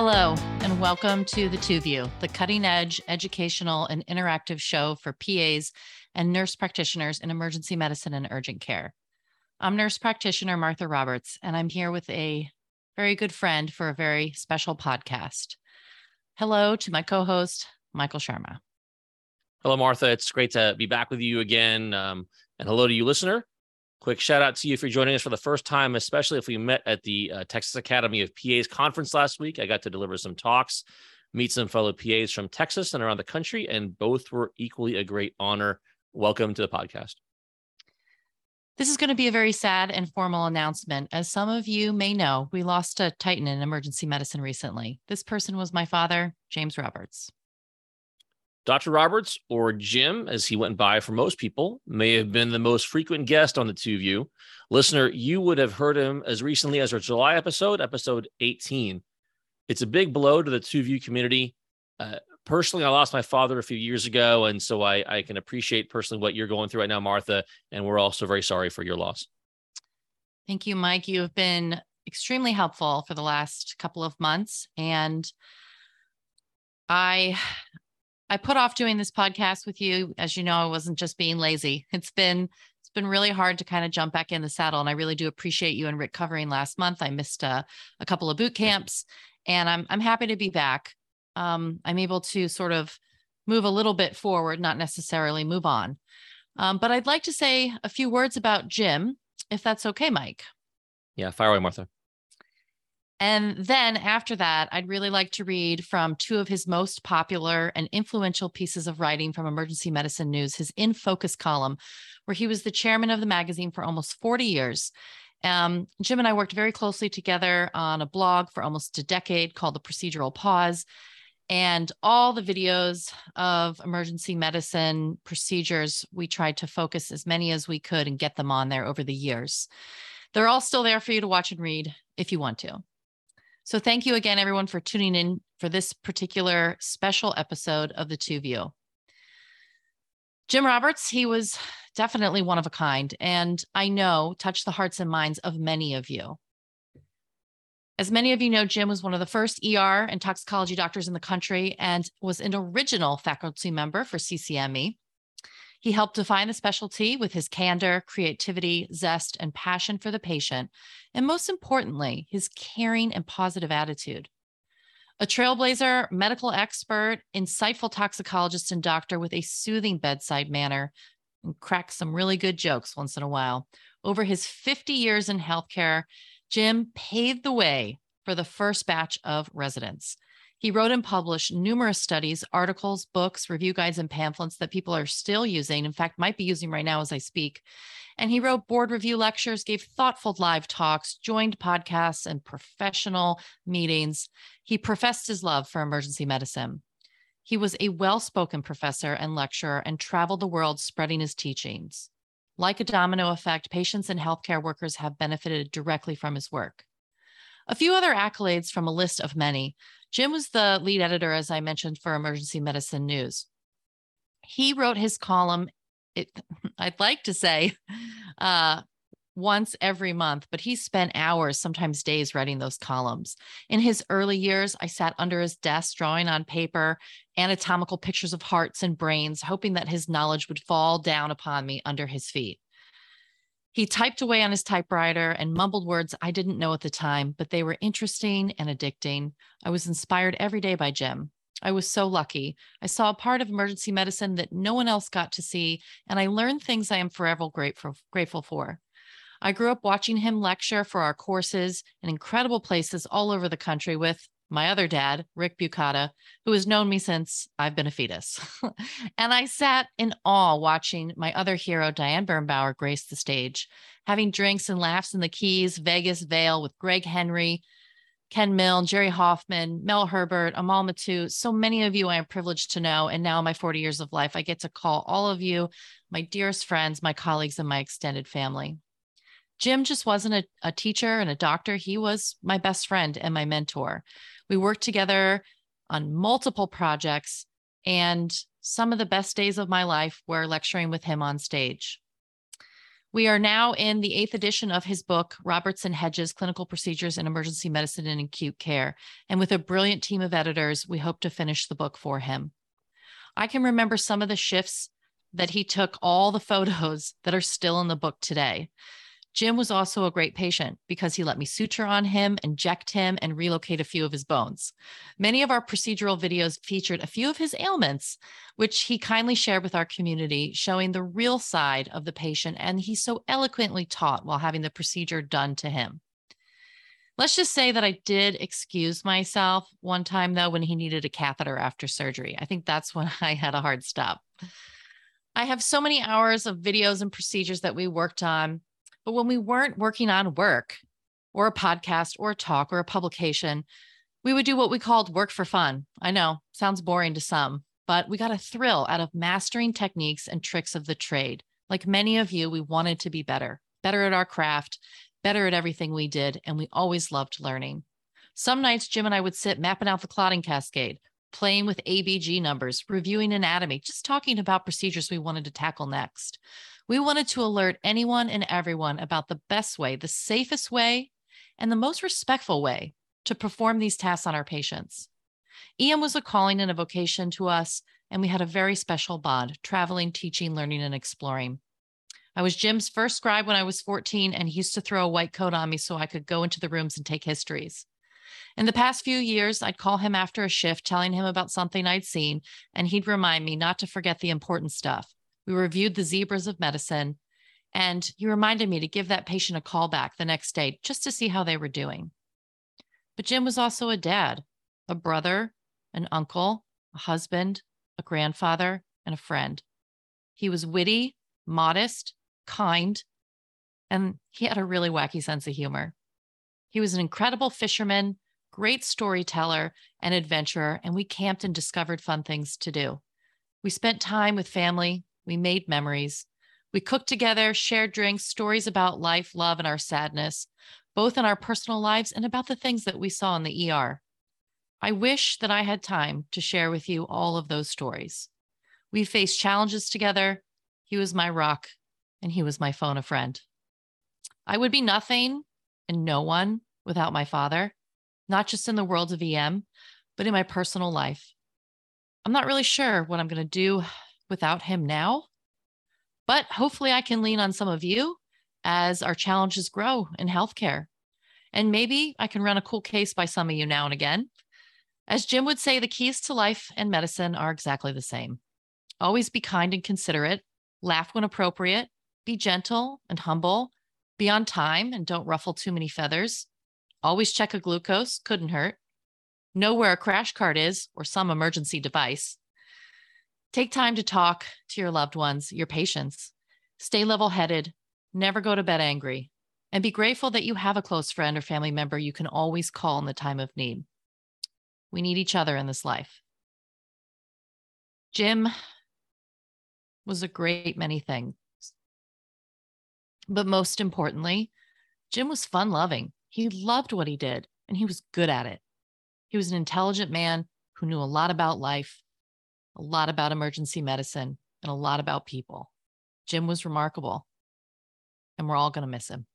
Hello, and welcome to The Two View, the cutting edge educational and interactive show for PAs and nurse practitioners in emergency medicine and urgent care. I'm nurse practitioner Martha Roberts, and I'm here with a very good friend for a very special podcast. Hello to my co host, Michael Sharma. Hello, Martha. It's great to be back with you again. Um, and hello to you, listener. Quick shout out to you for joining us for the first time, especially if we met at the uh, Texas Academy of PAs conference last week. I got to deliver some talks, meet some fellow PAs from Texas and around the country, and both were equally a great honor. Welcome to the podcast. This is going to be a very sad and formal announcement. As some of you may know, we lost a titan in emergency medicine recently. This person was my father, James Roberts. Dr. Roberts, or Jim, as he went by for most people, may have been the most frequent guest on the Two View. Listener, you would have heard him as recently as our July episode, episode 18. It's a big blow to the Two View community. Uh, personally, I lost my father a few years ago, and so I, I can appreciate personally what you're going through right now, Martha. And we're also very sorry for your loss. Thank you, Mike. You have been extremely helpful for the last couple of months, and I I put off doing this podcast with you. As you know, I wasn't just being lazy. It's been it's been really hard to kind of jump back in the saddle. And I really do appreciate you and Rick covering last month. I missed a, a couple of boot camps and I'm I'm happy to be back. Um, I'm able to sort of move a little bit forward, not necessarily move on. Um, but I'd like to say a few words about Jim, if that's okay, Mike. Yeah, fire away, Martha. And then after that, I'd really like to read from two of his most popular and influential pieces of writing from Emergency Medicine News, his In Focus column, where he was the chairman of the magazine for almost 40 years. Um, Jim and I worked very closely together on a blog for almost a decade called The Procedural Pause. And all the videos of emergency medicine procedures, we tried to focus as many as we could and get them on there over the years. They're all still there for you to watch and read if you want to. So thank you again, everyone, for tuning in for this particular special episode of the Two View. Jim Roberts, he was definitely one of a kind, and I know touched the hearts and minds of many of you. As many of you know, Jim was one of the first ER and toxicology doctors in the country and was an original faculty member for CCME. He helped define the specialty with his candor, creativity, zest, and passion for the patient, and most importantly, his caring and positive attitude. A trailblazer, medical expert, insightful toxicologist, and doctor with a soothing bedside manner, and cracks some really good jokes once in a while. Over his 50 years in healthcare, Jim paved the way for the first batch of residents. He wrote and published numerous studies, articles, books, review guides, and pamphlets that people are still using, in fact, might be using right now as I speak. And he wrote board review lectures, gave thoughtful live talks, joined podcasts and professional meetings. He professed his love for emergency medicine. He was a well spoken professor and lecturer and traveled the world spreading his teachings. Like a domino effect, patients and healthcare workers have benefited directly from his work. A few other accolades from a list of many. Jim was the lead editor, as I mentioned, for Emergency Medicine News. He wrote his column, it, I'd like to say, uh, once every month, but he spent hours, sometimes days, writing those columns. In his early years, I sat under his desk drawing on paper anatomical pictures of hearts and brains, hoping that his knowledge would fall down upon me under his feet. He typed away on his typewriter and mumbled words I didn't know at the time, but they were interesting and addicting. I was inspired every day by Jim. I was so lucky. I saw a part of emergency medicine that no one else got to see, and I learned things I am forever grateful, grateful for. I grew up watching him lecture for our courses in incredible places all over the country with my other dad, Rick Bukata, who has known me since I've been a fetus. and I sat in awe watching my other hero, Diane Birnbaumer, grace the stage, having drinks and laughs in the Keys, Vegas, Vail with Greg Henry, Ken Milne, Jerry Hoffman, Mel Herbert, Amal Mattu, so many of you I am privileged to know. And now, in my 40 years of life, I get to call all of you my dearest friends, my colleagues, and my extended family. Jim just wasn't a, a teacher and a doctor. He was my best friend and my mentor. We worked together on multiple projects, and some of the best days of my life were lecturing with him on stage. We are now in the eighth edition of his book, Roberts and Hedges Clinical Procedures in Emergency Medicine and Acute Care. And with a brilliant team of editors, we hope to finish the book for him. I can remember some of the shifts that he took all the photos that are still in the book today. Jim was also a great patient because he let me suture on him, inject him, and relocate a few of his bones. Many of our procedural videos featured a few of his ailments, which he kindly shared with our community, showing the real side of the patient. And he so eloquently taught while having the procedure done to him. Let's just say that I did excuse myself one time, though, when he needed a catheter after surgery. I think that's when I had a hard stop. I have so many hours of videos and procedures that we worked on but when we weren't working on work or a podcast or a talk or a publication, we would do what we called work for fun. I know, sounds boring to some, but we got a thrill out of mastering techniques and tricks of the trade. Like many of you, we wanted to be better, better at our craft, better at everything we did, and we always loved learning. Some nights, Jim and I would sit mapping out the clotting cascade, playing with ABG numbers, reviewing anatomy, just talking about procedures we wanted to tackle next. We wanted to alert anyone and everyone about the best way, the safest way, and the most respectful way to perform these tasks on our patients. EM was a calling and a vocation to us, and we had a very special bond traveling, teaching, learning, and exploring. I was Jim's first scribe when I was 14, and he used to throw a white coat on me so I could go into the rooms and take histories. In the past few years, I'd call him after a shift, telling him about something I'd seen, and he'd remind me not to forget the important stuff we reviewed the zebras of medicine, and he reminded me to give that patient a call back the next day just to see how they were doing. But Jim was also a dad, a brother, an uncle, a husband, a grandfather, and a friend. He was witty, modest, kind, and he had a really wacky sense of humor. He was an incredible fisherman, great storyteller, and adventurer, and we camped and discovered fun things to do. We spent time with family, we made memories. We cooked together, shared drinks, stories about life, love, and our sadness, both in our personal lives and about the things that we saw in the ER. I wish that I had time to share with you all of those stories. We faced challenges together. He was my rock, and he was my phone a friend. I would be nothing and no one without my father, not just in the world of EM, but in my personal life. I'm not really sure what I'm going to do without him now. But hopefully, I can lean on some of you as our challenges grow in healthcare. And maybe I can run a cool case by some of you now and again. As Jim would say, the keys to life and medicine are exactly the same. Always be kind and considerate, laugh when appropriate, be gentle and humble, be on time and don't ruffle too many feathers. Always check a glucose, couldn't hurt. Know where a crash cart is or some emergency device. Take time to talk to your loved ones, your patients. Stay level headed. Never go to bed angry. And be grateful that you have a close friend or family member you can always call in the time of need. We need each other in this life. Jim was a great many things. But most importantly, Jim was fun loving. He loved what he did and he was good at it. He was an intelligent man who knew a lot about life a lot about emergency medicine, and a lot about people. Jim was remarkable, and we're all going to miss him.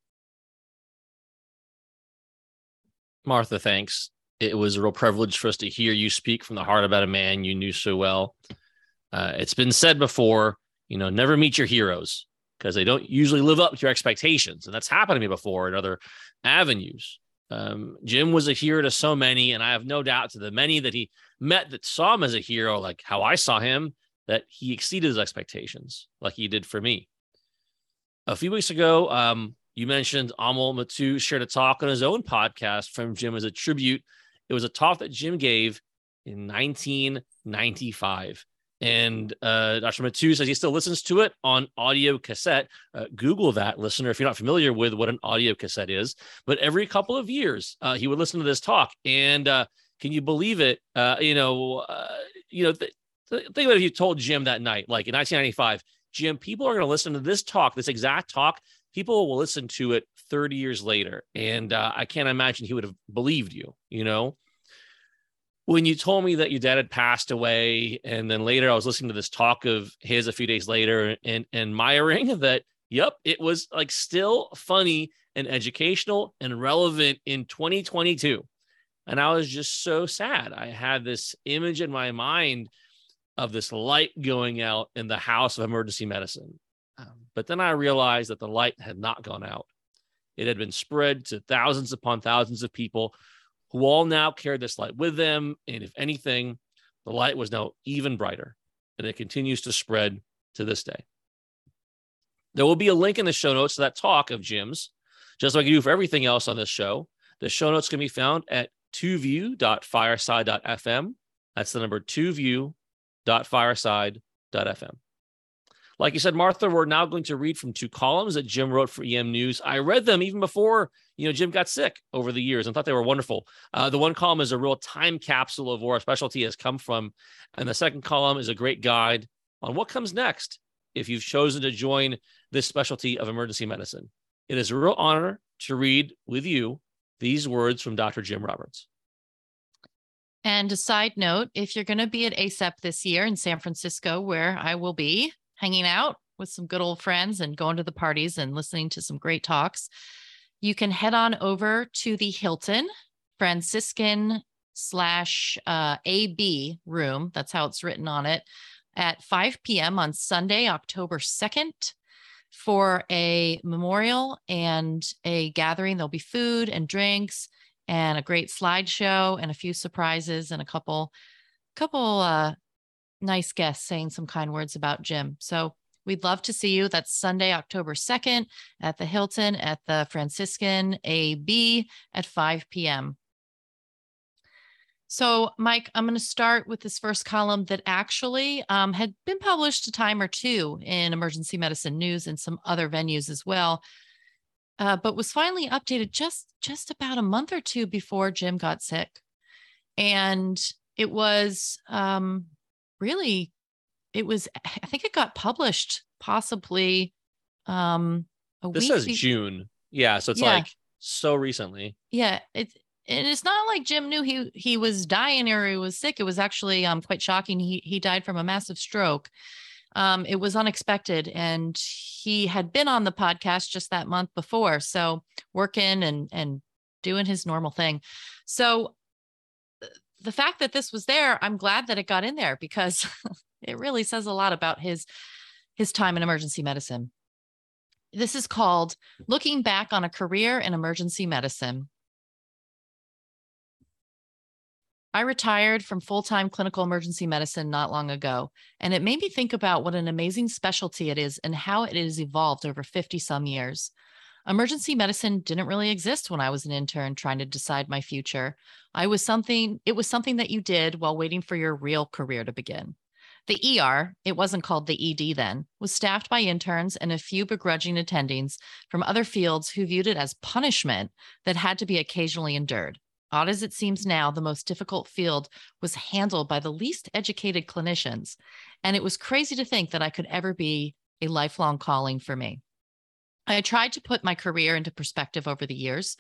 Martha, thanks. It was a real privilege for us to hear you speak from the heart about a man you knew so well. Uh, it's been said before, you know, never meet your heroes because they don't usually live up to your expectations. And that's happened to me before in other avenues. Um, Jim was a hero to so many, and I have no doubt to the many that he met that saw him as a hero, like how I saw him, that he exceeded his expectations, like he did for me. A few weeks ago, um, you mentioned Amal Mattu shared a talk on his own podcast from Jim as a tribute. It was a talk that Jim gave in 1995. And uh, Dr. Mattu says he still listens to it on audio cassette. Uh, Google that, listener, if you're not familiar with what an audio cassette is. But every couple of years, uh, he would listen to this talk. And uh, can you believe it? Uh, you know, uh, you know, th- th- think about if you told Jim that night, like in 1995, Jim, people are going to listen to this talk, this exact talk. People will listen to it 30 years later, and I can't imagine he would have believed you. You know, when you told me that your dad had passed away, and then later I was listening to this talk of his a few days later and, admiring that Yep, it was like still funny and educational and relevant in 2022. And I was just so sad. I had this image in my mind of this light going out in the house of emergency medicine. Um, but then I realized that the light had not gone out. It had been spread to thousands upon thousands of people who all now carried this light with them. And if anything, the light was now even brighter and it continues to spread to this day. There will be a link in the show notes to that talk of Jim's, just like you do for everything else on this show. The show notes can be found at 2view.fireside.fm. That's the number 2view.fireside.fm. Like you said, Martha, we're now going to read from two columns that Jim wrote for EM News. I read them even before, you know, Jim got sick over the years and thought they were wonderful. Uh, the one column is a real time capsule of where our specialty has come from. And the second column is a great guide on what comes next if you've chosen to join this specialty of emergency medicine. It is a real honor to read with you these words from Dr. Jim Roberts. And a side note if you're going to be at ACEP this year in San Francisco, where I will be hanging out with some good old friends and going to the parties and listening to some great talks, you can head on over to the Hilton Franciscan slash uh, AB room. That's how it's written on it at 5 p.m. on Sunday, October 2nd for a memorial and a gathering. There'll be food and drinks and a great slideshow and a few surprises and a couple couple uh, nice guests saying some kind words about Jim. So we'd love to see you. That's Sunday, October 2nd at the Hilton at the Franciscan AB at 5 p.m. So, Mike, I'm going to start with this first column that actually um, had been published a time or two in Emergency Medicine News and some other venues as well, uh, but was finally updated just just about a month or two before Jim got sick, and it was um, really, it was. I think it got published possibly. Um, this says be- June, yeah, so it's yeah. like so recently. Yeah, it's and it's not like Jim knew he he was dying or he was sick. It was actually um quite shocking. He he died from a massive stroke. Um, it was unexpected, and he had been on the podcast just that month before, so working and and doing his normal thing. So the fact that this was there, I'm glad that it got in there because it really says a lot about his his time in emergency medicine. This is called Looking Back on a Career in Emergency Medicine. I retired from full time clinical emergency medicine not long ago, and it made me think about what an amazing specialty it is and how it has evolved over 50 some years. Emergency medicine didn't really exist when I was an intern trying to decide my future. I was something, it was something that you did while waiting for your real career to begin. The ER, it wasn't called the ED then, was staffed by interns and a few begrudging attendings from other fields who viewed it as punishment that had to be occasionally endured. Odd as it seems now, the most difficult field was handled by the least educated clinicians. And it was crazy to think that I could ever be a lifelong calling for me. I tried to put my career into perspective over the years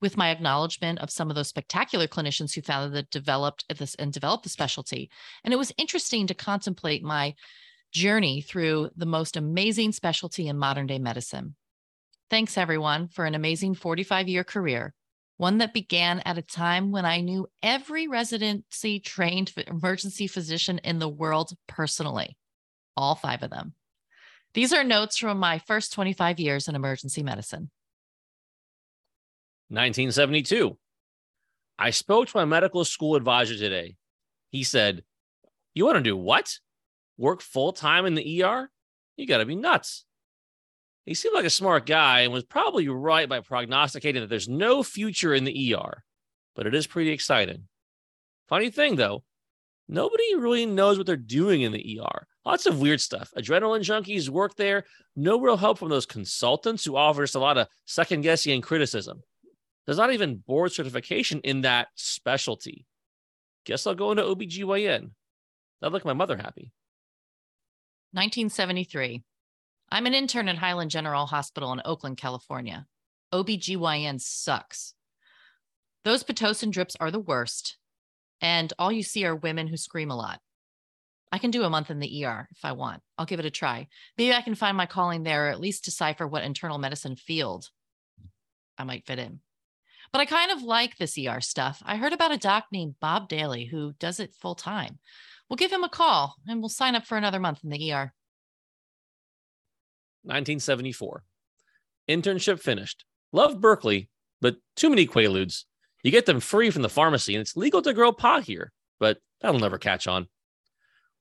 with my acknowledgement of some of those spectacular clinicians who founded that developed this and developed the specialty. And it was interesting to contemplate my journey through the most amazing specialty in modern day medicine. Thanks, everyone, for an amazing 45 year career one that began at a time when I knew every residency trained emergency physician in the world personally, all five of them. These are notes from my first 25 years in emergency medicine. 1972. I spoke to my medical school advisor today. He said, You want to do what? Work full time in the ER? You got to be nuts. He seemed like a smart guy and was probably right by prognosticating that there's no future in the ER, but it is pretty exciting. Funny thing though, nobody really knows what they're doing in the ER. Lots of weird stuff. Adrenaline junkies work there. No real help from those consultants who offer us a lot of second guessing and criticism. There's not even board certification in that specialty. Guess I'll go into OBGYN. That'll make my mother happy. 1973. I'm an intern at Highland General Hospital in Oakland, California. OBGYN sucks. Those Pitocin drips are the worst. And all you see are women who scream a lot. I can do a month in the ER if I want. I'll give it a try. Maybe I can find my calling there or at least decipher what internal medicine field I might fit in. But I kind of like this ER stuff. I heard about a doc named Bob Daly who does it full time. We'll give him a call and we'll sign up for another month in the ER. 1974. Internship finished. Love Berkeley, but too many Quaaludes. You get them free from the pharmacy, and it's legal to grow pot here, but that'll never catch on.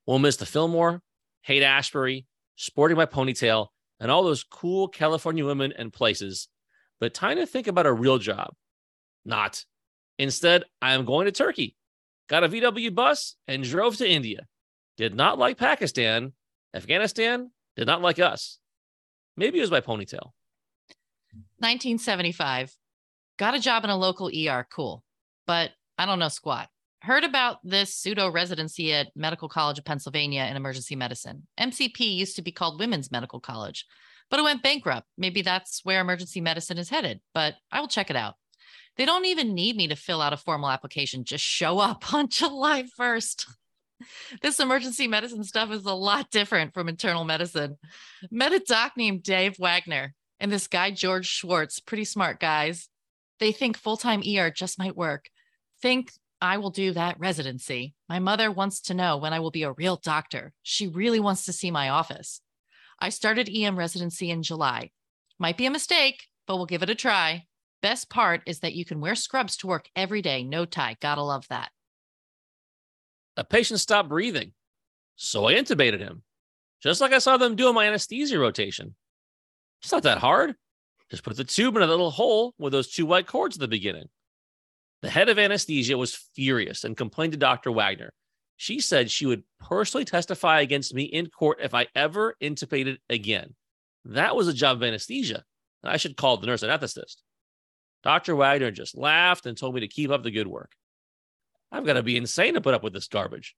We'll miss the Fillmore, Haight Ashbury, sporting my ponytail, and all those cool California women and places. But time to think about a real job. Not. Instead, I am going to Turkey. Got a VW bus and drove to India. Did not like Pakistan. Afghanistan did not like us. Maybe it was my ponytail. 1975. Got a job in a local ER. Cool. But I don't know squat. Heard about this pseudo residency at Medical College of Pennsylvania in emergency medicine. MCP used to be called Women's Medical College, but it went bankrupt. Maybe that's where emergency medicine is headed, but I will check it out. They don't even need me to fill out a formal application, just show up on July 1st. This emergency medicine stuff is a lot different from internal medicine. Met a doc named Dave Wagner and this guy, George Schwartz, pretty smart guys. They think full time ER just might work. Think I will do that residency. My mother wants to know when I will be a real doctor. She really wants to see my office. I started EM residency in July. Might be a mistake, but we'll give it a try. Best part is that you can wear scrubs to work every day, no tie. Gotta love that. A patient stopped breathing, so I intubated him, just like I saw them do on my anesthesia rotation. It's not that hard. Just put the tube in a little hole with those two white cords at the beginning. The head of anesthesia was furious and complained to Dr. Wagner. She said she would personally testify against me in court if I ever intubated again. That was a job of anesthesia. I should call the nurse anesthetist. Dr. Wagner just laughed and told me to keep up the good work. I've got to be insane to put up with this garbage.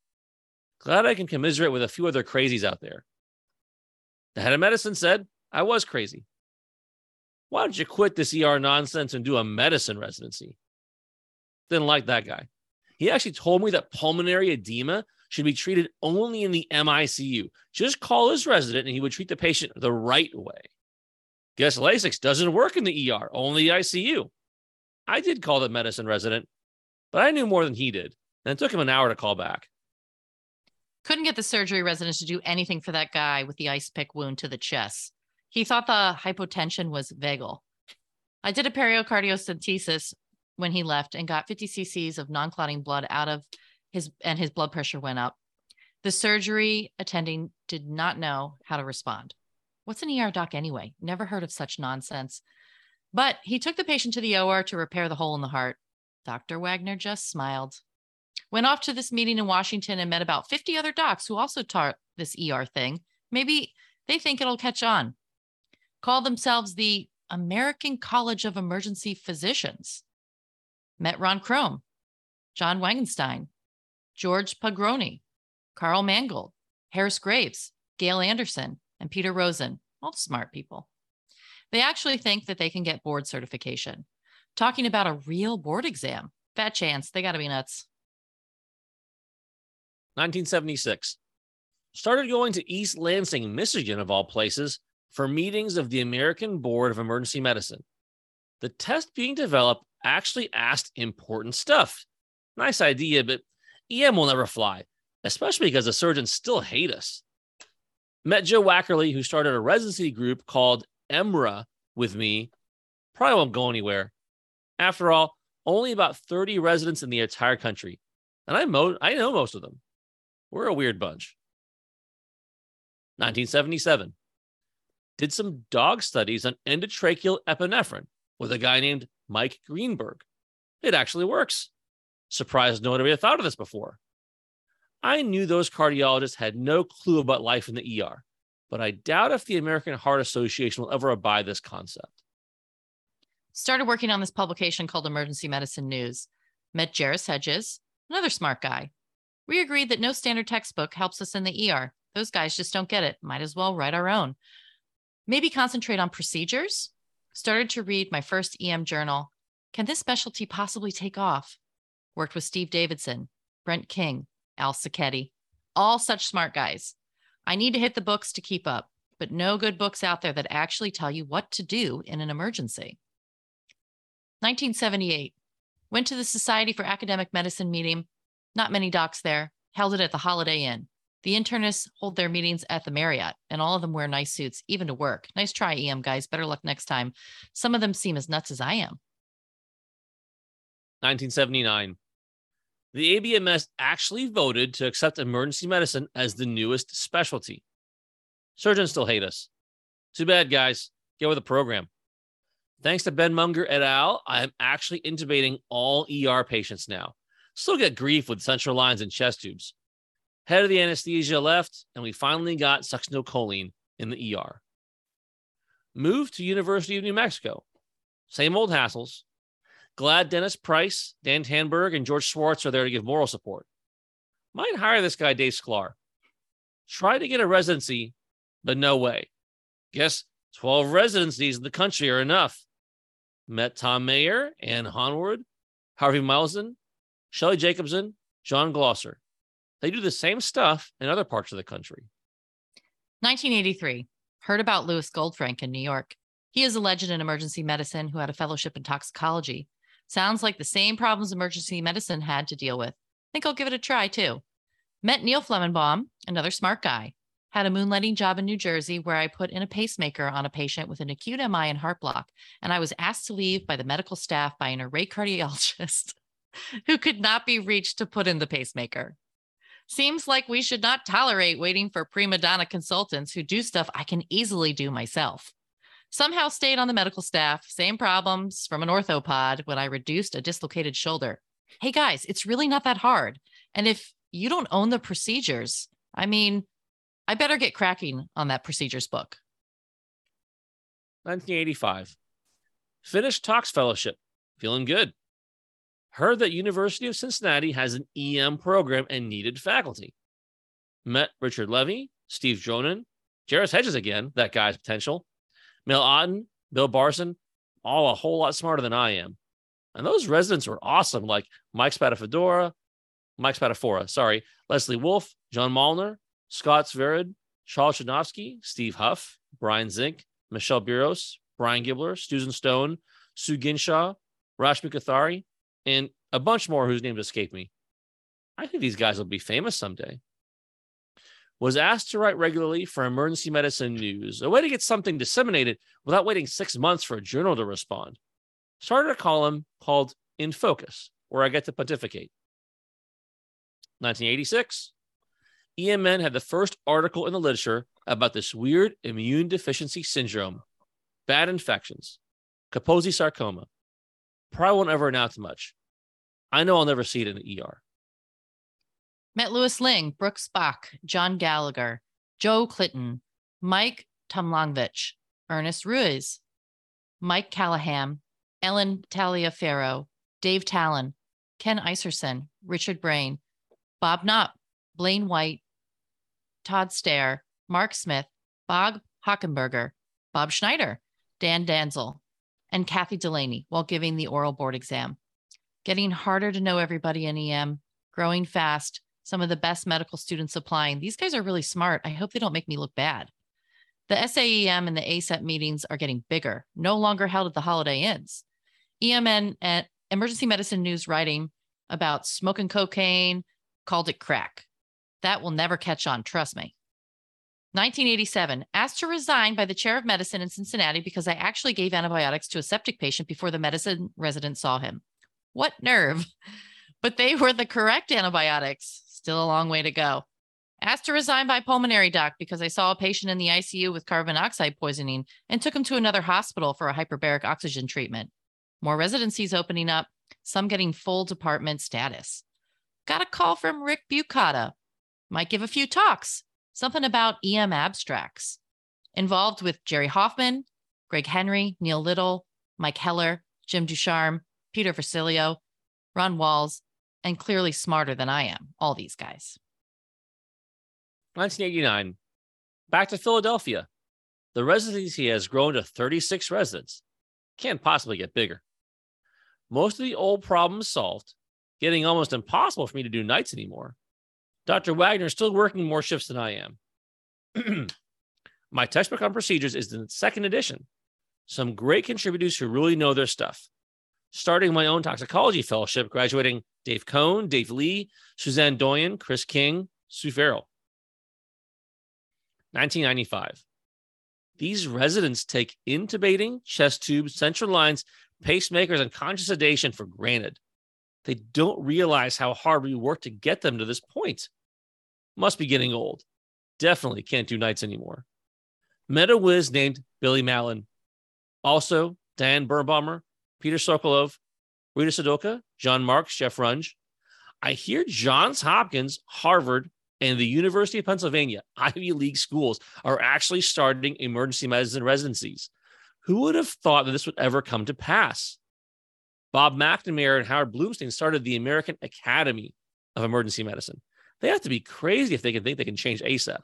Glad I can commiserate with a few other crazies out there. The head of medicine said I was crazy. Why don't you quit this ER nonsense and do a medicine residency? Didn't like that guy. He actually told me that pulmonary edema should be treated only in the MICU. Just call his resident and he would treat the patient the right way. Guess Lasix doesn't work in the ER, only the ICU. I did call the medicine resident, but I knew more than he did, and it took him an hour to call back. Couldn't get the surgery resident to do anything for that guy with the ice pick wound to the chest. He thought the hypotension was vagal. I did a pericardiocentesis when he left and got 50 cc's of non-clotting blood out of his and his blood pressure went up. The surgery attending did not know how to respond. What's an ER doc anyway? Never heard of such nonsense. But he took the patient to the OR to repair the hole in the heart. Dr. Wagner just smiled. Went off to this meeting in Washington and met about 50 other docs who also taught this ER thing. Maybe they think it'll catch on call themselves the American College of Emergency Physicians. Met Ron Krome, John Wiegenstein, George Podgorny, Carl Mangold, Harris Graves, Gail Anderson, and Peter Rosen, all smart people. They actually think that they can get board certification. Talking about a real board exam. Fat chance. They got to be nuts. 1976. Started going to East Lansing, Michigan, of all places, for meetings of the American Board of Emergency Medicine. The test being developed actually asked important stuff. Nice idea, but EM will never fly, especially because the surgeons still hate us. Met Joe Waeckerle, who started a residency group called EMRA with me. Probably won't go anywhere. After all, only about 30 residents in the entire country. And I, mo- I know most of them. We're a weird bunch. 1977 did some dog studies on endotracheal epinephrine with a guy named Mike Greenberg. It actually works. Surprised nobody had thought of this before. I knew those cardiologists had no clue about life in the ER, but I doubt if the American Heart Association will ever abide this concept. Started working on this publication called Emergency Medicine News. Met Jerris Hedges, another smart guy. We agreed that no standard textbook helps us in the ER. Those guys just don't get it. Might as well write our own maybe concentrate on procedures. Started to read my first EM journal. Can this specialty possibly take off? Worked with Steve Davidson, Brent King, Al Sacchetti, all such smart guys. I need to hit the books to keep up, but no good books out there that actually tell you what to do in an emergency. 1978. Went to the Society for Academic Medicine meeting. Not many docs there. Held it at the Holiday Inn. The internists hold their meetings at the Marriott, and all of them wear nice suits, even to work. Nice try, EM guys. Better luck next time. Some of them seem as nuts as I am. 1979. The ABMS actually voted to accept emergency medicine as the newest specialty. Surgeons still hate us. Too bad, guys. Get with the program. Thanks to Ben Munger et al., I am actually intubating all ER patients now. Still get grief with central lines and chest tubes. Head of the anesthesia left, and we finally got succinylcholine in the ER. Moved to University of New Mexico. Same old hassles. Glad Dennis Price, Dan Tandberg, and George Schwartz are there to give moral support. Might hire this guy, Dave Sklar. Try to get a residency, but no way. Guess 12 residencies in the country are enough. Met Tom Mayer, Ann Harwood, Harvey Meislin, Shelley Jacobson, John Glosser. They do the same stuff in other parts of the country. 1983. Heard about Lewis Goldfrank in New York. He is a legend in emergency medicine who had a fellowship in toxicology. Sounds like the same problems emergency medicine had to deal with. Think I'll give it a try too. Met Neil Flomenbaum, another smart guy. Had a moonlighting job in New Jersey where I put in a pacemaker on a patient with an acute MI and heart block, and I was asked to leave by the medical staff by an array cardiologist who could not be reached to put in the pacemaker. Seems like we should not tolerate waiting for prima donna consultants who do stuff I can easily do myself. Somehow stayed on the medical staff, same problems from an orthopod when I reduced a dislocated shoulder. Hey guys, it's really not that hard. And if you don't own the procedures, I mean, I better get cracking on that procedures book. 1985. Finished Tox Fellowship. Feeling good. Heard that University of Cincinnati has an EM program and needed faculty. Met Richard Levy, Steve Dronen, Jerris Hedges again, that guy's potential. Mel Otten, Bill Barsan, all a whole lot smarter than I am. And those residents were awesome, like Mike Spatafedora, Mike Spatafora, sorry, Leslie Wolf, John Malner, Scott Zvered, Charles Chinovsky, Steve Huff, Brian Zink, Michelle Biros, Brian Gibler, Susan Stone, Sue Ginshaw, Rashmi Kothari, and a bunch more whose names escape me. I think these guys will be famous someday. Was asked to write regularly for emergency medicine news, a way to get something disseminated without waiting six months for a journal to respond. Started a column called In Focus, where I get to pontificate. 1986, EMN had the first article in the literature about this weird immune deficiency syndrome, bad infections, Kaposi sarcoma. Probably won't ever announce much. I know I'll never see it in the ER. Met Louis Ling, Brooks Bach, John Gallagher, Joe Clinton, Mike Tomlanovich, Ernest Ruiz, Mike Callahan, Ellen Taliaferro, Dave Talon, Ken Iserson, Richard Brain, Bob Knopp, Blaine White, Todd Stair, Mark Smith, Bob Hockberger, Bob Schneider, Dan Danzl, and Kathy Delaney while giving the oral board exam. Getting harder to know everybody in EM, growing fast, some of the best medical students applying. These guys are really smart. I hope they don't make me look bad. The SAEM and the ACEP meetings are getting bigger, no longer held at the Holiday Inns. EMN at Emergency Medicine News writing about smoking cocaine called it crack. That will never catch on, trust me. 1987, asked to resign by the chair of medicine in Cincinnati because I actually gave antibiotics to a septic patient before the medicine resident saw him. What nerve! But they were the correct antibiotics. Still a long way to go. Asked to resign by pulmonary doc because I saw a patient in the ICU with carbon monoxide poisoning and took him to another hospital for a hyperbaric oxygen treatment. More residencies opening up, some getting full department status. Got a call from Rick Bukata. Might give a few talks, something about EM abstracts. Involved with Jerry Hoffman, Greg Henry, Neil Little, Mike Heller, Jim Ducharme, Peter Versilio, Ron Walls, and clearly smarter than I am, all these guys. 1989, back to Philadelphia. The residency has grown to 36 residents. Can't possibly get bigger. Most of the old problems solved, getting almost impossible for me to do nights anymore. Dr. Wagner is still working more shifts than I am. My textbook on procedures is the second edition. Some great contributors who really know their stuff. Starting my own toxicology fellowship, graduating Dave Cohn, Dave Lee, Suzanne Doyon, Chris King, Sue Farrell. 1995. These residents take intubating, chest tubes, central lines, pacemakers, and conscious sedation for granted. They don't realize how hard we work to get them to this point. Must be getting old. Definitely can't do nights anymore. Meta Whiz named Billy Mallon. Also, Dan Birnbaumer, Peter Sokolove, Rita Cydulka, John Marks, Jeff Runge. I hear Johns Hopkins, Harvard, and the University of Pennsylvania, Ivy League schools, are actually starting emergency medicine residencies. Who would have thought that this would ever come to pass? Bob McNamara and Howard Blumstein started the American Academy of Emergency Medicine. They have to be crazy if they can think they can change ACEP.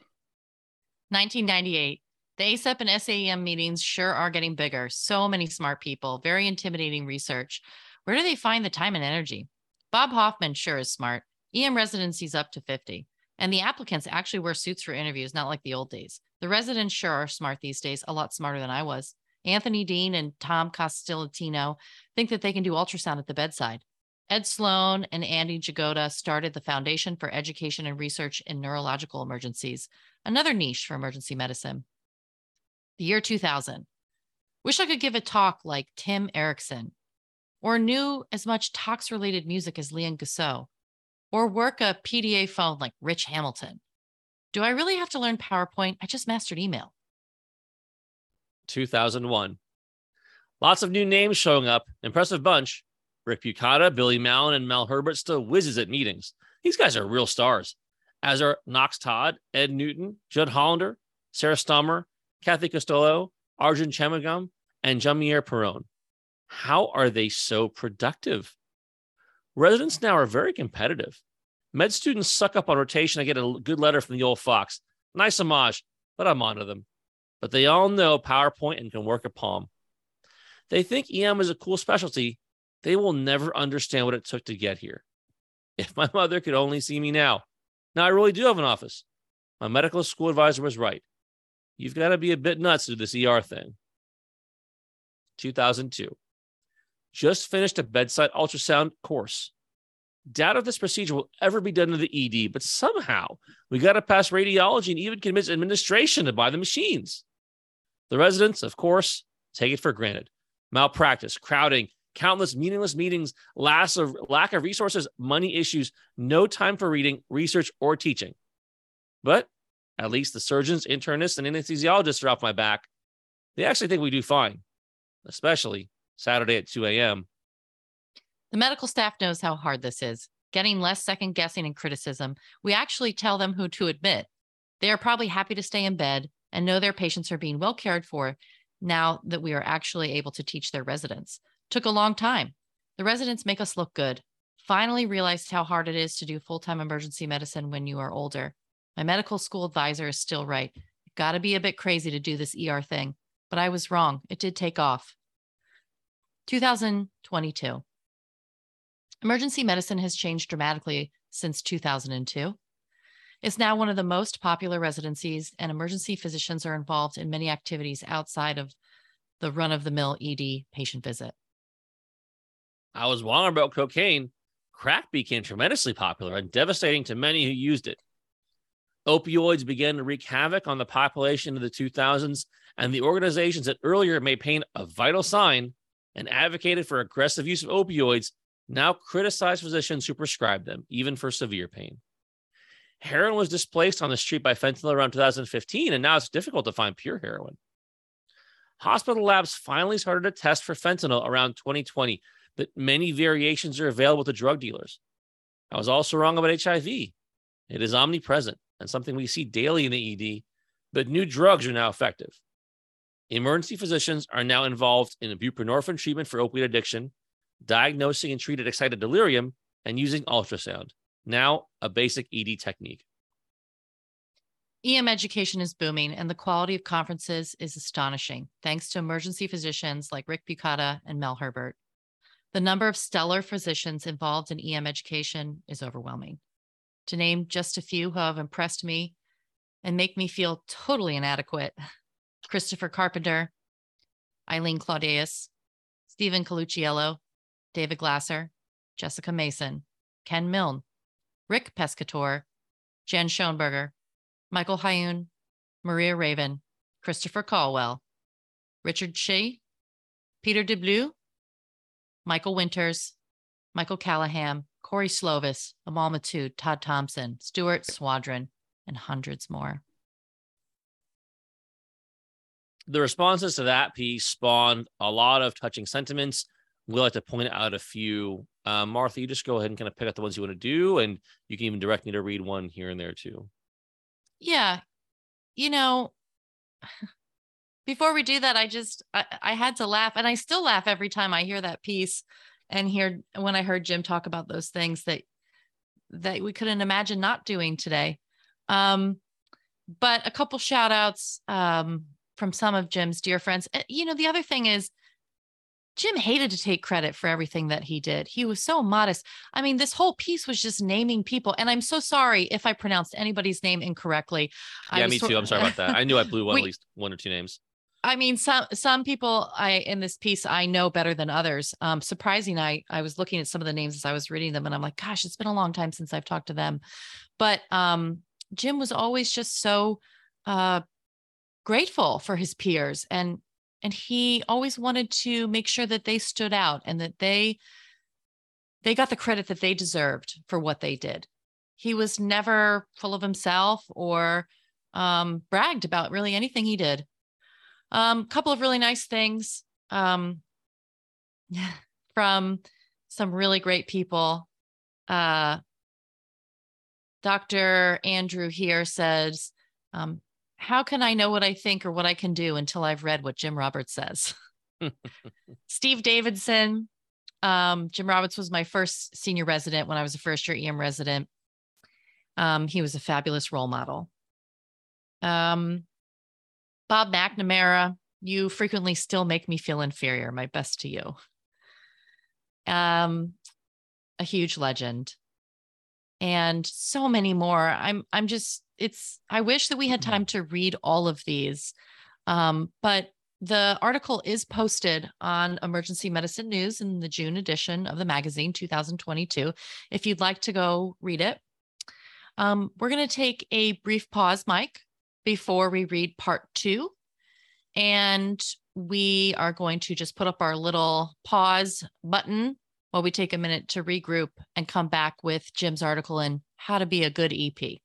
1998. The ACEP and SAEM meetings sure are getting bigger. So many smart people, very intimidating research. Where do they find the time and energy? Bob Hoffman sure is smart. EM residencies up to 50. And the applicants actually wear suits for interviews, not like the old days. The residents sure are smart these days, a lot smarter than I was. Anthony Dean and Tom Castellantino think that they can do ultrasound at the bedside. Ed Sloan and Andy Jagoda started the Foundation for Education and Research in Neurological Emergencies, another niche for emergency medicine. The year 2000. Wish I could give a talk like Tim Erickson, or knew as much tox related music as Leon Gussow, or work a PDA phone like Rich Hamilton. Do I really have to learn PowerPoint? I just mastered email. 2001. Lots of new names showing up. Impressive bunch. Rick Bukata, Billy Mallon, and Mel Herbert still whizzes at meetings. These guys are real stars, as are Knox Todd, Ed Newton, Judd Hollander, Sarah Stahmer, Kathy Costello, Arjun Chanmugam, and Jamier Perron. How are they so productive? Residents now are very competitive. Med students suck up on rotation. I get a good letter from the old Fox. Nice homage, but I'm onto them. But they all know PowerPoint and can work a palm. They think EM is a cool specialty. They will never understand what it took to get here. If my mother could only see me now. Now, I really do have an office. My medical school advisor was right. You've got to be a bit nuts to do this ER thing. 2002. Just finished a bedside ultrasound course. Doubt if this procedure will ever be done in the ED, but somehow we got to pass radiology and even convince administration to buy the machines. The residents, of course, take it for granted. Malpractice, crowding, countless meaningless meetings, lack of, lack of resources, money issues, no time for reading, research, or teaching. But at least the surgeons, internists, and anesthesiologists are off my back. They actually think we do fine, especially Saturday at 2 a.m. The medical staff knows how hard this is, getting less second guessing and criticism. We actually tell them who to admit. They are probably happy to stay in bed and know their patients are being well cared for now that we are actually able to teach their residents. Took a long time. The residents make us look good. Finally realized how hard it is to do full time emergency medicine when you are older. My medical school advisor is still right. Got to be a bit crazy to do this ER thing, but I was wrong. It did take off. 2022. Emergency medicine has changed dramatically since 2002. It's now one of the most popular residencies, and emergency physicians are involved in many activities outside of the run of the mill ED patient visit. I was wrong about cocaine. Crack became tremendously popular and devastating to many who used it. Opioids began to wreak havoc on the population of the 2000s, and the organizations that earlier made pain a vital sign and advocated for aggressive use of opioids now criticize physicians who prescribe them, even for severe pain. Heroin was displaced on the street by fentanyl around 2015, and now it's difficult to find pure heroin. Hospital labs finally started to test for fentanyl around 2020, but many variations are available to drug dealers. I was also wrong about HIV. It is omnipresent and something we see daily in the ED, but new drugs are now effective. Emergency physicians are now involved in buprenorphine treatment for opioid addiction, diagnosing and treating excited delirium, and using ultrasound, now a basic ED technique. EM education is booming, and the quality of conferences is astonishing, thanks to emergency physicians like Rick Bukata and Mel Herbert. The number of stellar physicians involved in EM education is overwhelming. to name just a few who have impressed me and make me feel totally inadequate Christopher Carpenter, Eileen Claudius, Stephen Colucciello, David Glasser, Jessica Mason, Ken Milne, Rick Pescatore, Jen Schoenberger, Michael Hyun, Maria Raven, Christopher Caldwell, Richard Shea, Peter DeBlieux, Michael Winters, Michael Callahan, Corey Slovis, Amal Mattu, Todd Thompson, Stuart Swadron, and hundreds more. The responses to that piece spawned a lot of touching sentiments. We like to point out a few. Uh, Martha, you just go ahead and kind of pick out the ones you want to do, and you can even direct me to read one here and there too. Yeah. You know, before we do that, I just I, I had to laugh, and I still laugh every time I hear that piece and hear when I heard Jim talk about those things that that we couldn't imagine not doing today. Um, but a couple shout outs um, from some of Jim's dear friends. Eh, you know, the other thing is Jim hated to take credit for everything that he did. He was so modest. I mean, this whole piece was just naming people. And I'm so sorry if I pronounced anybody's name incorrectly. Yeah, me too. I'm sorry about that. I knew I blew one, we, at least one or two names. I mean, some some people I in this piece I know better than others. Um, surprising, I I was looking at some of the names as I was reading them, and I'm like, gosh, it's been a long time since I've talked to them. But um, Jim was always just so uh, grateful for his peers, and and he always wanted to make sure that they stood out and that they they got the credit that they deserved for what they did. He was never full of himself or um, bragged about really anything he did. A um, couple of really nice things um, from some really great people. Uh, Dr. Andrew here says, um, How can I know what I think or what I can do until I've read what Jim Roberts says? Steve Davidson, um, Jim Roberts was my first senior resident when I was a first year EM resident. Um, he was a fabulous role model. Um, Bob McNamara, you frequently still make me feel inferior. My best to you. Um, a huge legend, and so many more. I'm I'm just it's. I wish that we had time to read all of these, um, but the article is posted on Emergency Medicine News in the June edition of the magazine 2022. If you'd like to go read it, um, we're going to take a brief pause, Mike, before we read part two. And we are going to just put up our little pause button while we take a minute to regroup and come back with Jim's article in How to Be a Good EP.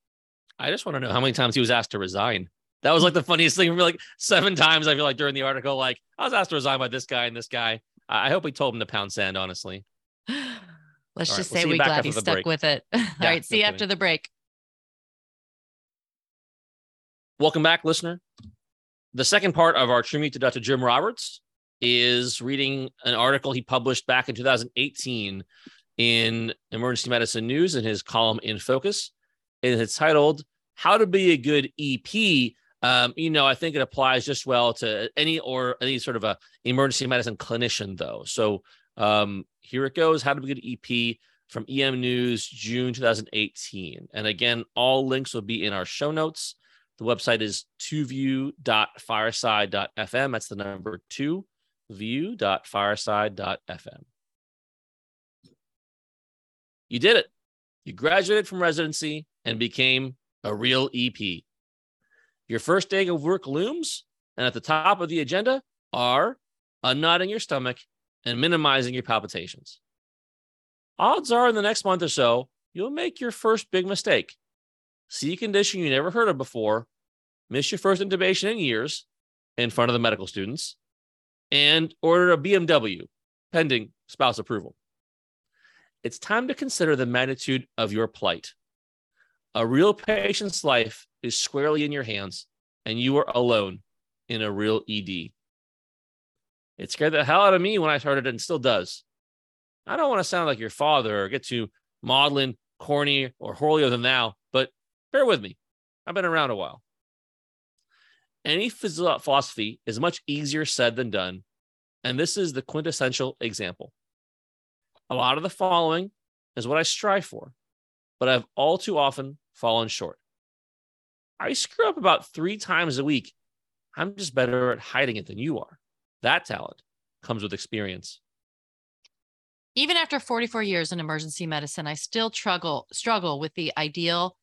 I just want to know how many times he was asked to resign. That was like the funniest thing. Like seven times, I feel like during the article, like I was asked to resign by this guy and this guy. I hope he told him to pound sand, honestly. Let's All just right, we'll say we're glad he stuck break. with it. All yeah, right, see you after the break. Welcome back, listener. The second part of our tribute to Dr. Jim Roberts is reading an article he published back in 2018 in Emergency Medicine News in his column In Focus. And it's titled How to Be a Good EP. Um, you know, I think it applies just well to any or any sort of a emergency medicine clinician, though. So um, here it goes: How to Be a Good EP from EM News, June 2018. And again, all links will be in our show notes. The website is 2view.fireside.fm. That's the number two, view.fireside.fm. You did it. You graduated from residency and became a real EP. Your first day of work looms, and at the top of the agenda are unknotting your stomach and minimizing your palpitations. Odds are in the next month or so, you'll make your first big mistake see a condition you never heard of before, miss your first intubation in years in front of the medical students, and order a BMW pending spouse approval. It's time to consider the magnitude of your plight. A real patient's life is squarely in your hands, and you are alone in a real ED. It scared the hell out of me when I started and still does. I don't want to sound like your father or get too maudlin, corny, or holier than thou, but Bear with me. I've been around a while. Any philosophy is much easier said than done. And this is the quintessential example. A lot of the following is what I strive for but I've all too often fallen short. I screw up about three times a week. I'm just better at hiding it than you are. That talent comes with experience. Even after 44 years in emergency medicine, I still struggle struggle with the ideal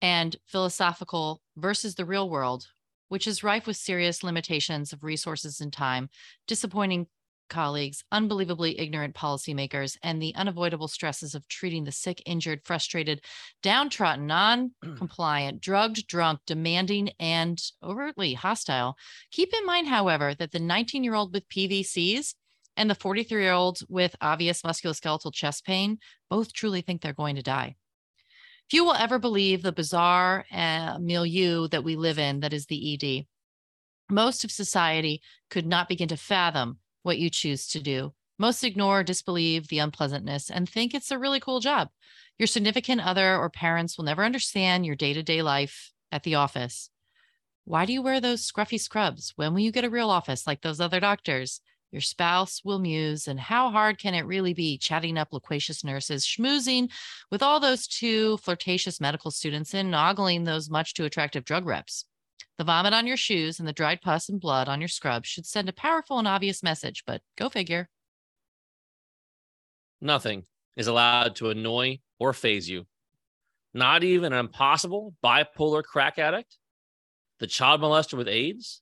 and philosophical versus the real world, which is rife with serious limitations of resources and time, disappointing colleagues, unbelievably ignorant policymakers, and the unavoidable stresses of treating the sick, injured, frustrated, downtrodden, mm. non compliant, drugged, drunk, demanding, and overtly hostile. Keep in mind, however, that the 19 year old with PVCs and the 43 year old with obvious musculoskeletal chest pain both truly think they're going to die. Few will ever believe the bizarre uh, milieu that we live in, that is the ED. Most of society could not begin to fathom what you choose to do. Most ignore or disbelieve the unpleasantness and think it's a really cool job. Your significant other or parents will never understand your day to day life at the office. Why do you wear those scruffy scrubs? When will you get a real office like those other doctors? Your spouse will muse, and how hard can it really be chatting up loquacious nurses, schmoozing with all those two flirtatious medical students, and ogling those much too attractive drug reps? The vomit on your shoes and the dried pus and blood on your scrubs should send a powerful and obvious message, but go figure. Nothing is allowed to annoy or phase you. Not even an impossible bipolar crack addict, the child molester with AIDS,